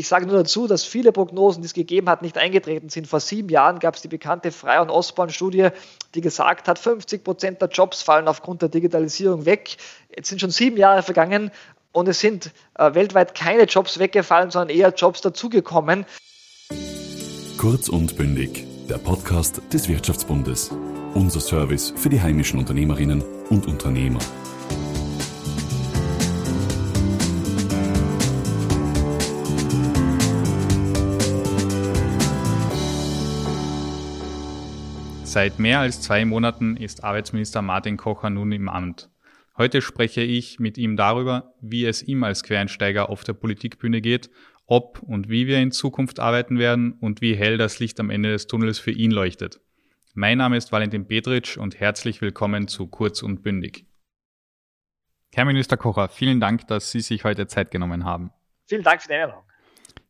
ich sage nur dazu, dass viele Prognosen, die es gegeben hat, nicht eingetreten sind. Vor sieben Jahren gab es die bekannte Frey- und Osborn-Studie, die gesagt hat, 50 Prozent der Jobs fallen aufgrund der Digitalisierung weg. Jetzt sind schon sieben Jahre vergangen und es sind äh, weltweit keine Jobs weggefallen, sondern eher Jobs dazugekommen. Kurz und bündig, der Podcast des Wirtschaftsbundes. Unser Service für die heimischen Unternehmerinnen und Unternehmer. Seit mehr als zwei Monaten ist Arbeitsminister Martin Kocher nun im Amt. Heute spreche ich mit ihm darüber, wie es ihm als Quereinsteiger auf der Politikbühne geht, ob und wie wir in Zukunft arbeiten werden und wie hell das Licht am Ende des Tunnels für ihn leuchtet. Mein Name ist Valentin Petritsch und herzlich willkommen zu Kurz und Bündig. Herr Minister Kocher, vielen Dank, dass Sie sich heute Zeit genommen haben. Vielen Dank für die Einladung.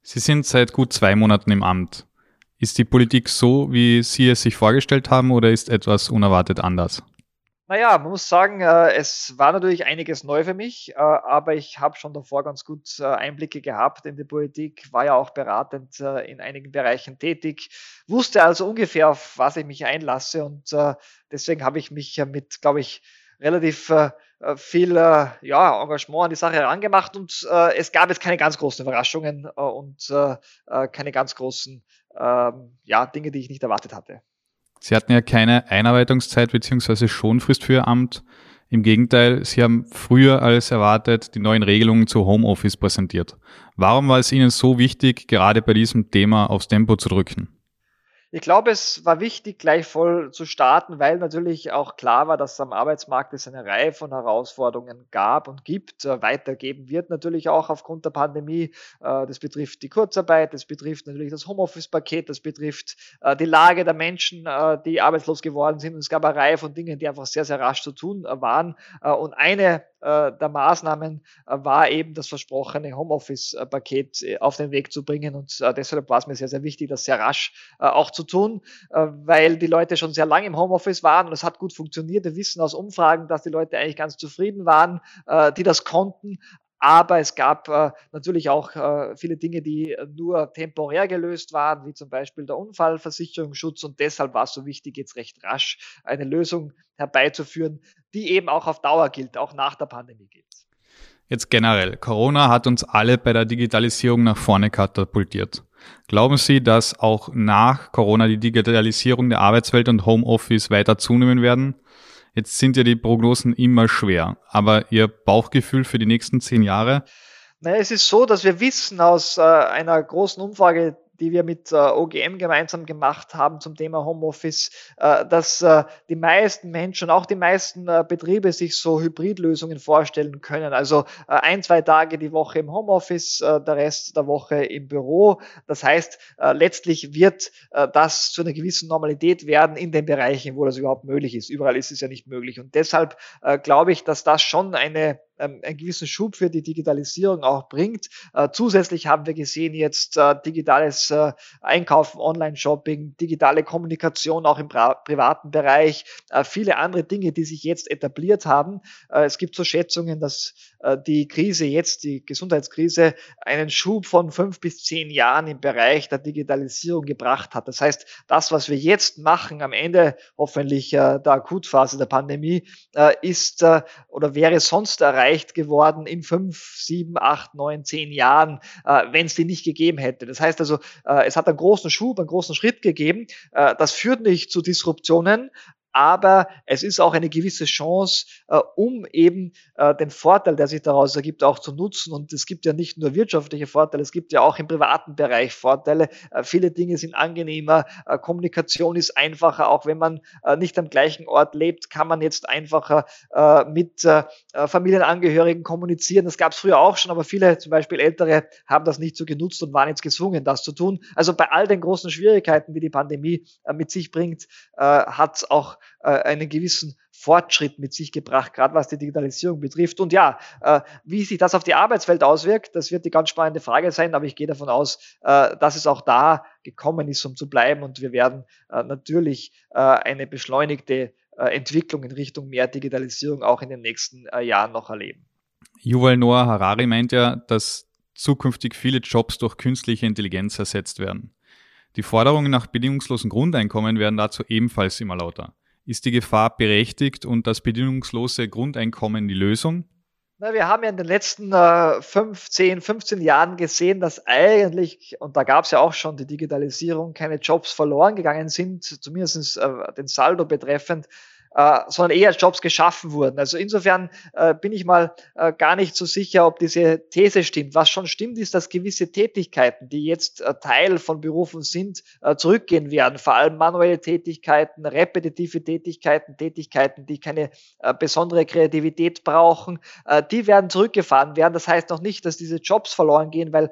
Sie sind seit gut zwei Monaten im Amt. Ist die Politik so, wie Sie es sich vorgestellt haben, oder ist etwas unerwartet anders? Naja, man muss sagen, äh, es war natürlich einiges neu für mich, äh, aber ich habe schon davor ganz gut äh, Einblicke gehabt in die Politik, war ja auch beratend in einigen Bereichen tätig, wusste also ungefähr, auf was ich mich einlasse und deswegen habe ich mich mit, glaube ich, relativ viel ja, Engagement an die Sache herangemacht und es gab jetzt keine ganz großen Überraschungen und keine ganz großen ähm, ja, Dinge, die ich nicht erwartet hatte. Sie hatten ja keine Einarbeitungszeit bzw. Schonfrist für Ihr Amt. Im Gegenteil, Sie haben früher als erwartet die neuen Regelungen zu Homeoffice präsentiert. Warum war es Ihnen so wichtig, gerade bei diesem Thema aufs Tempo zu drücken? Ich glaube, es war wichtig, gleich voll zu starten, weil natürlich auch klar war, dass es am Arbeitsmarkt es eine Reihe von Herausforderungen gab und gibt, äh, weitergeben wird natürlich auch aufgrund der Pandemie. Äh, das betrifft die Kurzarbeit, das betrifft natürlich das Homeoffice-Paket, das betrifft äh, die Lage der Menschen, die arbeitslos geworden sind. Und es gab eine Reihe von Dingen, die einfach sehr, sehr rasch zu tun waren. Und eine der Maßnahmen war eben das versprochene Homeoffice-Paket auf den Weg zu bringen. Und deshalb war es mir sehr, sehr wichtig, das sehr rasch auch zu tun, äh, weil die Leute schon sehr lange im Homeoffice waren und es hat gut funktioniert. Wir wissen aus Umfragen, dass die Leute eigentlich ganz zufrieden waren, äh, die das konnten. Aber es gab äh, natürlich auch äh, viele Dinge, die nur temporär gelöst waren, wie zum Beispiel der Unfallversicherungsschutz. Und deshalb war es so wichtig, jetzt recht rasch eine Lösung herbeizuführen, die eben auch auf Dauer gilt, auch nach der Pandemie gilt. Jetzt generell. Corona hat uns alle bei der Digitalisierung nach vorne katapultiert. Glauben Sie, dass auch nach Corona die Digitalisierung der Arbeitswelt und Homeoffice weiter zunehmen werden? Jetzt sind ja die Prognosen immer schwer, aber Ihr Bauchgefühl für die nächsten zehn Jahre? Naja, es ist so, dass wir wissen aus äh, einer großen Umfrage, die wir mit äh, OGM gemeinsam gemacht haben zum Thema Homeoffice, äh, dass äh, die meisten Menschen, auch die meisten äh, Betriebe sich so Hybridlösungen vorstellen können. Also äh, ein, zwei Tage die Woche im Homeoffice, äh, der Rest der Woche im Büro. Das heißt, letztlich wird das zu einer gewissen Normalität werden in den Bereichen, wo das überhaupt möglich ist. Überall ist es ja nicht möglich. Und deshalb glaube ich, dass das schon eine ähm, einen gewissen Schub für die Digitalisierung auch bringt. Äh, zusätzlich haben wir gesehen jetzt äh, digitales äh, Einkaufen, Online-Shopping, digitale Kommunikation auch im privaten Bereich, viele andere Dinge, die sich jetzt etabliert haben. Es gibt so Schätzungen, dass die Krise jetzt, die Gesundheitskrise, einen Schub von fünf bis zehn Jahren im Bereich der Digitalisierung gebracht hat. Das heißt, das, was wir jetzt machen, am Ende hoffentlich der Akutphase der Pandemie, ist oder wäre sonst erreicht erreicht geworden in fünf, sieben, acht, neun, zehn Jahren, äh, wenn es die nicht gegeben hätte. Das heißt also, äh, es hat einen großen Schub, einen großen Schritt gegeben. Äh, das führt nicht zu Disruptionen, aber es ist auch eine gewisse Chance, äh, um eben äh, den Vorteil, der sich daraus ergibt, auch zu nutzen. Und es gibt ja nicht nur wirtschaftliche Vorteile, es gibt ja auch im privaten Bereich Vorteile. Äh, viele Dinge sind angenehmer, äh, Kommunikation ist einfacher, auch wenn man äh, nicht am gleichen Ort lebt, kann man jetzt einfacher äh, mit Familienangehörigen kommunizieren. Das gab es früher auch schon, aber viele, zum Beispiel Ältere, haben das nicht so genutzt und waren jetzt gezwungen, das zu tun. Also bei all den großen Schwierigkeiten, die die Pandemie mit sich bringt, hat es auch äh, einen gewissen Fortschritt mit sich gebracht, gerade was die Digitalisierung betrifft. Und ja, äh, wie sich das auf die Arbeitswelt auswirkt, das wird die ganz spannende Frage sein, aber ich gehe davon aus, äh, dass es auch da gekommen ist, um zu bleiben. Und wir werden äh, natürlich äh, eine beschleunigte äh, Entwicklung in Richtung mehr Digitalisierung auch in den nächsten äh, Jahren noch erleben. Yuval Noah Harari meint ja, dass zukünftig viele Jobs durch künstliche Intelligenz ersetzt werden. Die Forderungen nach bedingungslosen Grundeinkommen werden dazu ebenfalls immer lauter. Ist die Gefahr berechtigt und das bedingungslose Grundeinkommen die Lösung? Na, wir haben ja in den letzten äh, 5, 10, 15 Jahren gesehen, dass eigentlich, und da gab es ja auch schon die Digitalisierung, keine Jobs verloren gegangen sind, zumindest äh, den Saldo betreffend äh, sondern eher Jobs geschaffen wurden. Also insofern äh, bin ich mal äh, gar nicht so sicher, ob diese These stimmt. Was schon stimmt, ist, dass gewisse Tätigkeiten, die jetzt Teil von Berufen sind, zurückgehen werden. Vor allem manuelle Tätigkeiten, repetitive Tätigkeiten, Tätigkeiten, die keine besondere Kreativität brauchen, die werden zurückgefahren werden. Das heißt noch nicht, dass diese Jobs verloren gehen, weil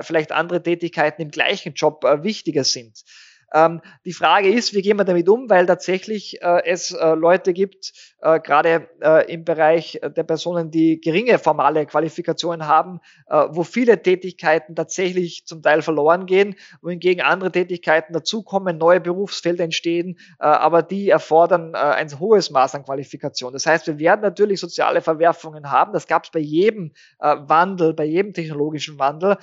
vielleicht andere Tätigkeiten im gleichen Job wichtiger sind. Ähm, die Frage ist, wie gehen wir damit um, weil tatsächlich äh, es äh, Leute gibt, äh, gerade äh, im Bereich der Personen, die geringe formale Qualifikationen haben, äh, wo viele Tätigkeiten tatsächlich zum Teil verloren gehen, wohingegen andere Tätigkeiten dazukommen, neue Berufsfelder entstehen, äh, aber die erfordern ein hohes Maß an Qualifikation. Das heißt, wir werden natürlich soziale Verwerfungen haben. Das gab es bei jedem Wandel, bei jedem technologischen Wandel.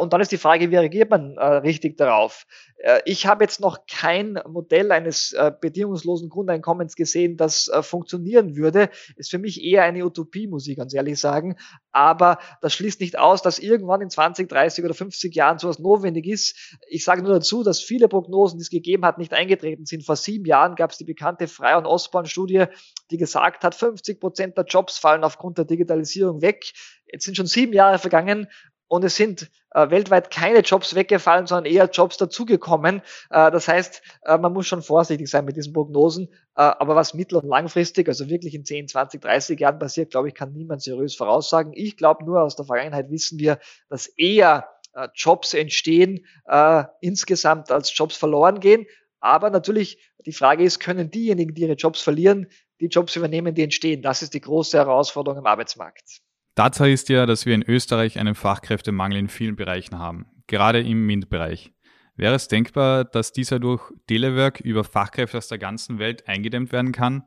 Und dann ist die Frage, wie reagiert man richtig darauf? Ich habe jetzt noch kein Modell eines äh, bedingungslosen Grundeinkommens gesehen, das äh, funktionieren würde. Ist für mich eher eine Utopie, muss ich ganz ehrlich sagen. Aber das schließt nicht aus, dass irgendwann in 20, 30 oder 50 Jahren sowas notwendig ist. Ich sage nur dazu, dass viele Prognosen, die es gegeben hat, nicht eingetreten sind. Vor sieben Jahren gab es die bekannte Frei- und Ostborn-Studie, die gesagt hat, 50 Prozent der Jobs fallen aufgrund der Digitalisierung weg. Jetzt sind schon sieben Jahre vergangen und es sind äh, weltweit keine Jobs weggefallen, sondern eher Jobs dazugekommen. Äh, das heißt, äh, man muss schon vorsichtig sein mit diesen Prognosen. Äh, aber was mittel- und langfristig, also wirklich in 10, 20, 30 Jahren passiert, glaube ich, kann niemand seriös voraussagen. Ich glaube nur aus der Vergangenheit wissen wir, dass eher äh, Jobs entstehen, äh, insgesamt als Jobs verloren gehen. Aber natürlich, die Frage ist, können diejenigen, die ihre Jobs verlieren, die Jobs übernehmen, die entstehen? Das ist die große Herausforderung im Arbeitsmarkt. Tatsache ist ja, dass wir in Österreich einen Fachkräftemangel in vielen Bereichen haben, gerade im MINT-Bereich. Wäre es denkbar, dass dieser durch Telework über Fachkräfte aus der ganzen Welt eingedämmt werden kann?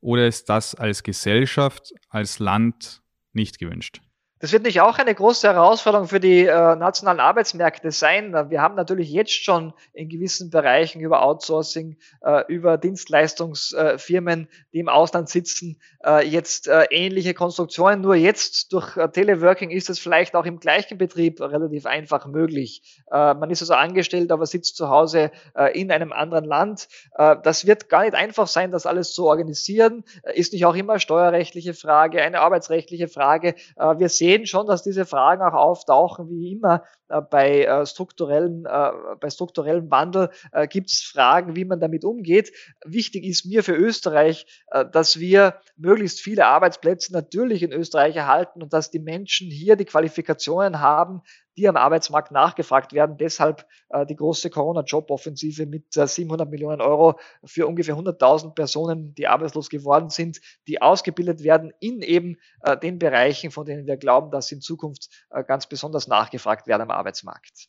Oder ist das als Gesellschaft, als Land nicht gewünscht? Das wird nicht auch eine große Herausforderung für die äh, nationalen Arbeitsmärkte sein. Wir haben natürlich jetzt schon in gewissen Bereichen über Outsourcing, äh, über Dienstleistungsfirmen, äh, die im Ausland sitzen, äh, jetzt äh, ähnliche Konstruktionen. Nur jetzt durch äh, Teleworking ist es vielleicht auch im gleichen Betrieb relativ einfach möglich. man ist also angestellt, aber sitzt zu Hause in einem anderen Land. das wird gar nicht einfach sein, das alles zu organisieren. ist nicht auch immer steuerrechtliche Frage, eine arbeitsrechtliche Frage. wir sehen sehen schon, dass diese Fragen auch auftauchen, wie immer äh, bei äh, strukturellen, äh, bei strukturellem Wandel äh, gibt es Fragen, wie man damit umgeht. Wichtig ist mir für Österreich, äh, dass wir möglichst viele Arbeitsplätze natürlich in Österreich erhalten und dass die Menschen hier die Qualifikationen haben, die am Arbeitsmarkt nachgefragt werden. Deshalb äh, die große Corona-Job-Offensive mit äh, 700 Millionen Euro für ungefähr 100.000 Personen, die arbeitslos geworden sind, die ausgebildet werden in eben äh, den Bereichen, von denen wir glauben, dass sie in Zukunft äh, ganz besonders nachgefragt werden am Arbeitsmarkt.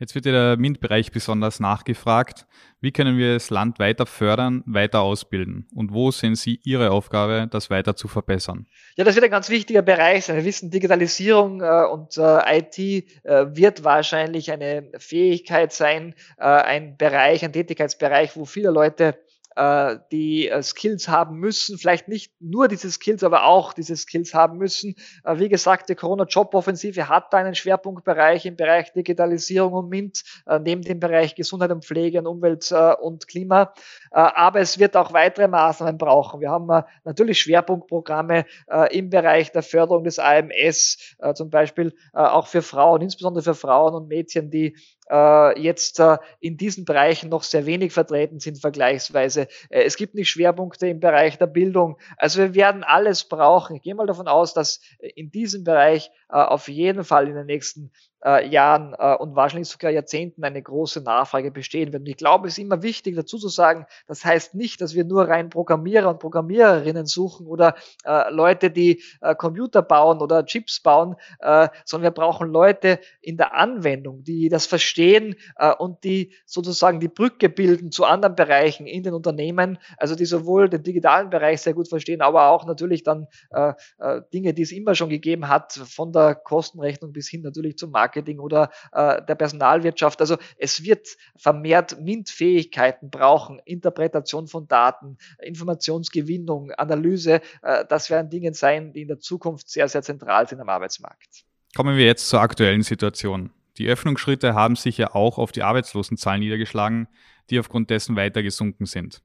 Jetzt wird ja der MINT-Bereich besonders nachgefragt. Wie können wir das Land weiter fördern, weiter ausbilden? Und wo sehen Sie Ihre Aufgabe, das weiter zu verbessern? Ja, das wird ein ganz wichtiger Bereich sein. Wir wissen, Digitalisierung äh, und äh, IT äh, wird wahrscheinlich eine Fähigkeit sein, äh, ein Bereich, ein Tätigkeitsbereich, wo viele Leute äh, die äh, Skills haben müssen, vielleicht nicht nur diese Skills, aber auch diese Skills haben müssen. Äh, wie gesagt, die Corona-Job-Offensive hat einen Schwerpunktbereich im Bereich Digitalisierung und MINT, äh, neben dem Bereich Gesundheit und Pflege und Umwelt äh, und Klima. Äh, aber es wird auch weitere Maßnahmen brauchen. Wir haben natürlich Schwerpunktprogramme im Bereich der Förderung des AMS, zum Beispiel auch für Frauen, insbesondere für Frauen und Mädchen, die äh, jetzt äh, in diesen Bereichen noch sehr wenig vertreten sind vergleichsweise. Äh, es gibt nicht Schwerpunkte im Bereich der Bildung. Also wir werden alles brauchen. Ich gehe mal davon aus, dass in diesem Bereich auf jeden Fall in den nächsten äh, Jahren äh, und wahrscheinlich sogar Jahrzehnten eine große Nachfrage bestehen wird. Und ich glaube, es ist immer wichtig dazu zu sagen, das heißt nicht, dass wir nur rein Programmierer und Programmiererinnen suchen oder äh, Leute, die äh, Computer bauen oder Chips bauen, äh, sondern wir brauchen Leute in der Anwendung, die das verstehen äh, und die sozusagen die Brücke bilden zu anderen Bereichen in den Unternehmen, also die sowohl den digitalen Bereich sehr gut verstehen, aber auch natürlich dann äh, äh, Dinge, die es immer schon gegeben hat, von der Kostenrechnung bis hin natürlich zum Marketing oder äh, der Personalwirtschaft. Also es wird vermehrt MINT-Fähigkeiten brauchen, Interpretation von Daten, Informationsgewinnung, Analyse. Äh, das werden Dinge sein, die in der Zukunft sehr, sehr zentral sind am Arbeitsmarkt. Kommen wir jetzt zur aktuellen Situation. Die Öffnungsschritte haben sich ja auch auf die Arbeitslosenzahlen niedergeschlagen, die aufgrund dessen weiter gesunken sind.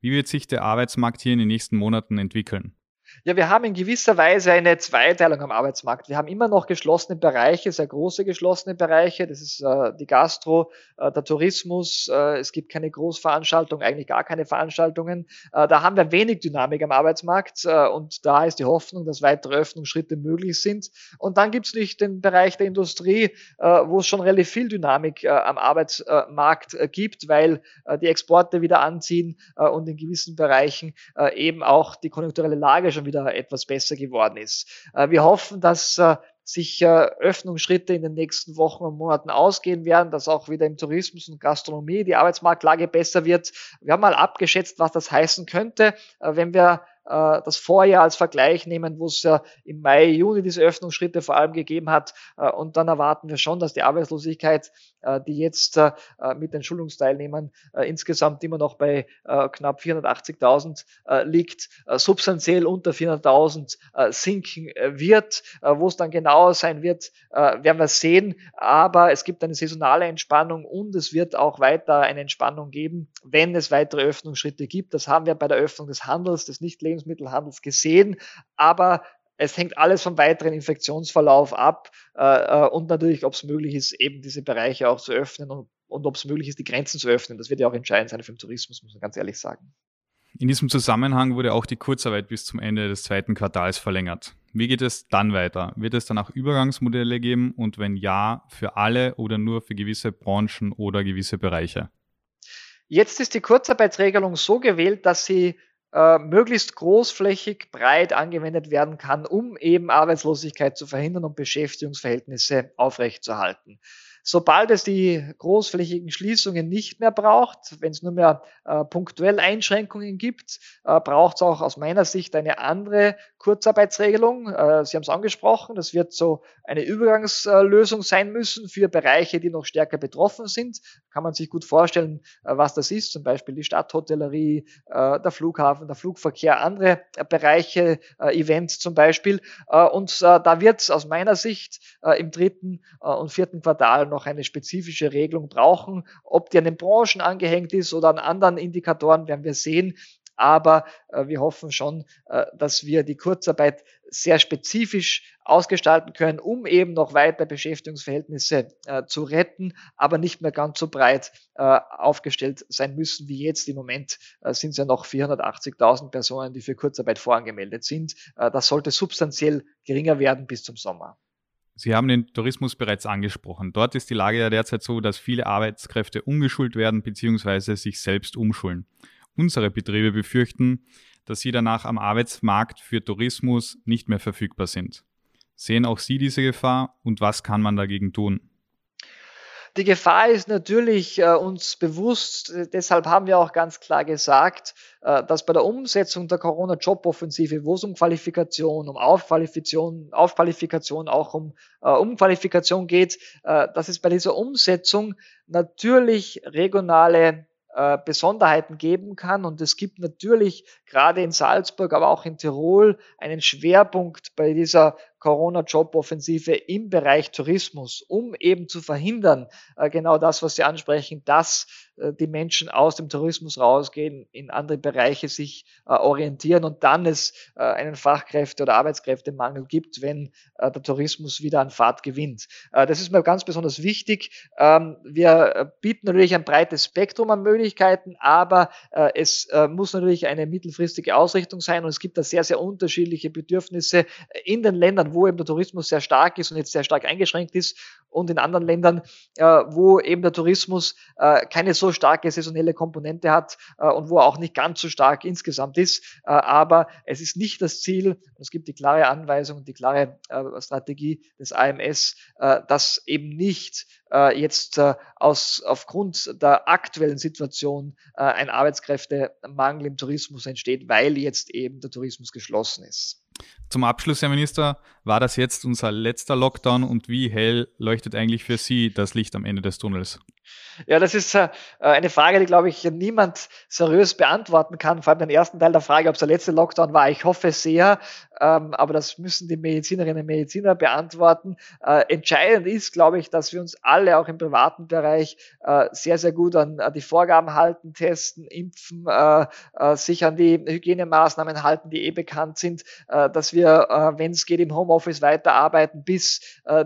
Wie wird sich der Arbeitsmarkt hier in den nächsten Monaten entwickeln? Ja, wir haben in gewisser Weise eine Zweiteilung am Arbeitsmarkt. Wir haben immer noch geschlossene Bereiche, sehr große geschlossene Bereiche. Das ist äh, die Gastro, äh, der Tourismus. Äh, es gibt keine Großveranstaltungen, eigentlich gar keine Veranstaltungen. Äh, da haben wir wenig Dynamik am Arbeitsmarkt äh, und da ist die Hoffnung, dass weitere Öffnungsschritte möglich sind. Und dann gibt es nicht den Bereich der Industrie, äh, wo es schon relativ viel Dynamik am Arbeitsmarkt gibt, weil die Exporte wieder anziehen und in gewissen Bereichen eben auch die konjunkturelle Lage schon schon wieder etwas besser geworden ist. Äh, wir hoffen, dass äh, sich äh, Öffnungsschritte in den nächsten Wochen und Monaten ausgehen werden, dass auch wieder im Tourismus und Gastronomie die Arbeitsmarktlage besser wird. Wir haben mal abgeschätzt, was das heißen könnte, wenn wir äh, das Vorjahr als Vergleich nehmen, wo es ja im Mai, Juni diese Öffnungsschritte vor allem gegeben hat. Äh, und dann erwarten wir schon, dass die Arbeitslosigkeit, äh, die jetzt mit den Schulungsteilnehmern insgesamt immer noch bei knapp 480.000 liegt, substanziell unter 400.000 sinken wird. Wo es dann genauer sein wird, werden wir sehen. Aber es gibt eine saisonale Entspannung und es wird auch weiter eine Entspannung geben, wenn es weitere Öffnungsschritte gibt. Das haben wir bei der Öffnung des Handels, des Nicht-Lebens Lebensmittelhandels gesehen, aber es hängt alles vom weiteren Infektionsverlauf ab äh, äh und natürlich, ob es möglich ist, eben diese Bereiche auch zu öffnen und, und ob es möglich ist, die Grenzen zu öffnen. Das wird ja auch entscheidend sein für den Tourismus, muss man ganz ehrlich sagen. In diesem Zusammenhang wurde auch die Kurzarbeit bis zum Ende des zweiten Quartals verlängert. Wie geht es dann weiter? Wird es dann auch Übergangsmodelle geben und wenn ja, für alle oder nur für gewisse Branchen oder gewisse Bereiche? Jetzt ist die Kurzarbeitsregelung so gewählt, dass sie äh, möglichst großflächig breit angewendet werden kann, um eben Arbeitslosigkeit zu verhindern und Beschäftigungsverhältnisse aufrechtzuerhalten. Sobald es die großflächigen Schließungen nicht mehr braucht, wenn es nur mehr äh, punktuell Einschränkungen gibt, äh, braucht es auch aus meiner Sicht eine andere Kurzarbeitsregelung. Äh, Sie haben es angesprochen, das wird so eine Übergangslösung sein müssen für Bereiche, die noch stärker betroffen sind. Kann man sich gut vorstellen, äh, was das ist, zum Beispiel die Stadthotellerie, äh, der Flughafen, der Flugverkehr, andere äh, Bereiche, Events zum Beispiel. und da wird es aus meiner Sicht im dritten und vierten Quartal noch eine spezifische Regelung brauchen. Ob die an den Branchen angehängt ist oder an anderen Indikatoren, werden wir sehen. Aber äh, wir hoffen schon, äh, dass wir die Kurzarbeit sehr spezifisch ausgestalten können, um eben noch weiter Beschäftigungsverhältnisse äh, zu retten, aber nicht mehr ganz so breit äh, aufgestellt sein müssen wie jetzt. Im Moment äh, sind es ja noch 480.000 Personen, die für Kurzarbeit vorangemeldet sind. Äh, das sollte substanziell geringer werden bis zum Sommer. Sie haben den Tourismus bereits angesprochen. Dort ist die Lage ja derzeit so, dass viele Arbeitskräfte umgeschult werden bzw. sich selbst umschulen. Unsere Betriebe befürchten, dass sie danach am Arbeitsmarkt für Tourismus nicht mehr verfügbar sind. Sehen auch Sie diese Gefahr und was kann man dagegen tun? Die Gefahr ist natürlich äh, uns bewusst, äh, deshalb haben wir auch ganz klar gesagt, äh, dass bei der Umsetzung der Corona-Job-Offensive, wo es um Qualifikation, um Aufqualifikation, Aufqualifikation, auch um Umqualifikation geht, dass es bei dieser Umsetzung natürlich regionale Besonderheiten geben kann. Und es gibt natürlich gerade in Salzburg, aber auch in Tirol einen Schwerpunkt bei dieser Corona-Job-Offensive im Bereich Tourismus, um eben zu verhindern, äh, genau das, was Sie ansprechen, dass äh, die Menschen aus dem Tourismus rausgehen, in andere Bereiche sich äh, orientieren und dann es einen Fachkräfte- oder Arbeitskräftemangel gibt, wenn der Tourismus wieder an Fahrt gewinnt. Das ist mir ganz besonders wichtig. Ähm, wir bieten natürlich ein breites Spektrum an Möglichkeiten, aber es muss natürlich eine mittelfristige Ausrichtung sein und es gibt da sehr, sehr unterschiedliche Bedürfnisse in den Ländern Wo eben der Tourismus sehr stark ist und jetzt sehr stark eingeschränkt ist und in anderen Ländern, äh, wo eben der Tourismus äh, keine so starke saisonelle Komponente hat äh, und wo er auch nicht ganz so stark insgesamt ist. Äh, aber es ist nicht das Ziel, es gibt die klare Anweisung und die klare äh, Strategie des AMS, äh, dass eben nicht jetzt aus, aufgrund der aktuellen Situation ein Arbeitskräftemangel im Tourismus entsteht, weil jetzt eben der Tourismus geschlossen ist. Zum Abschluss, Herr Minister, war das jetzt unser letzter Lockdown und wie hell leuchtet eigentlich für Sie das Licht am Ende des Tunnels? Ja, das ist äh, eine Frage, die, glaube ich, niemand seriös beantworten kann. Vor allem den ersten Teil der Frage, ob es der letzte Lockdown war. Ich hoffe sehr, ähm, aber das müssen die Medizinerinnen und Mediziner beantworten. Äh, entscheidend ist, glaube ich, dass wir uns alle auch im privaten Bereich äh, sehr, sehr gut an, an, die Vorgaben halten, testen, impfen, äh, äh, sich an die Hygienemaßnahmen halten, die eh bekannt sind, äh, dass wir, äh, wenn es geht, im Homeoffice weiterarbeiten, bis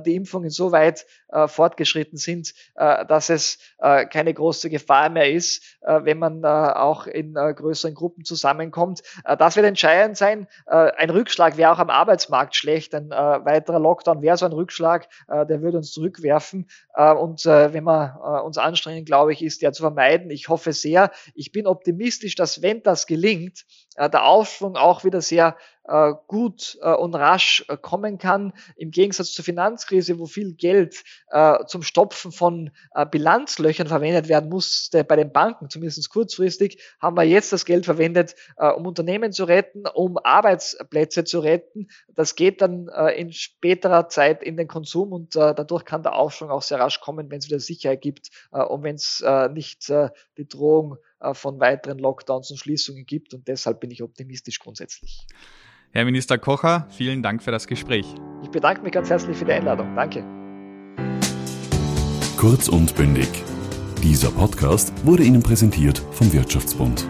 die Impfungen so weit fortgeschritten sind, dass es keine große Gefahr mehr ist, wenn man auch in größeren Gruppen zusammenkommt. das wird entscheidend sein. ein Rückschlag Rückschlag wäre auch am Arbeitsmarkt schlecht. Ein äh, weiterer Lockdown wäre so ein Rückschlag, äh, der würde uns zurückwerfen. Äh, und äh, wenn wir äh, uns anstrengen, glaube ich, ist der zu vermeiden. Ich hoffe sehr. Ich bin optimistisch, dass wenn das gelingt, der Aufschwung auch wieder sehr äh, gut äh, und rasch äh, kommen kann. Im Gegensatz zur Finanzkrise, wo viel Geld äh, zum Stopfen von äh, Bilanzlöchern verwendet werden musste bei den Banken, zumindest kurzfristig, haben wir jetzt das Geld verwendet, äh, um Unternehmen zu retten, um Arbeitsplätze zu retten. Das geht dann in späterer Zeit in den Konsum und dadurch kann der Aufschwung auch sehr rasch kommen, wenn es wieder Sicherheit gibt und wenn es nicht die Drohung von weiteren Lockdowns und Schließungen gibt. Und deshalb bin ich optimistisch grundsätzlich. Herr Minister Kocher, vielen Dank für das Gespräch. Ich bedanke mich ganz herzlich für die Einladung. Danke. Kurz und bündig. Dieser Podcast wurde Ihnen präsentiert vom Wirtschaftsbund.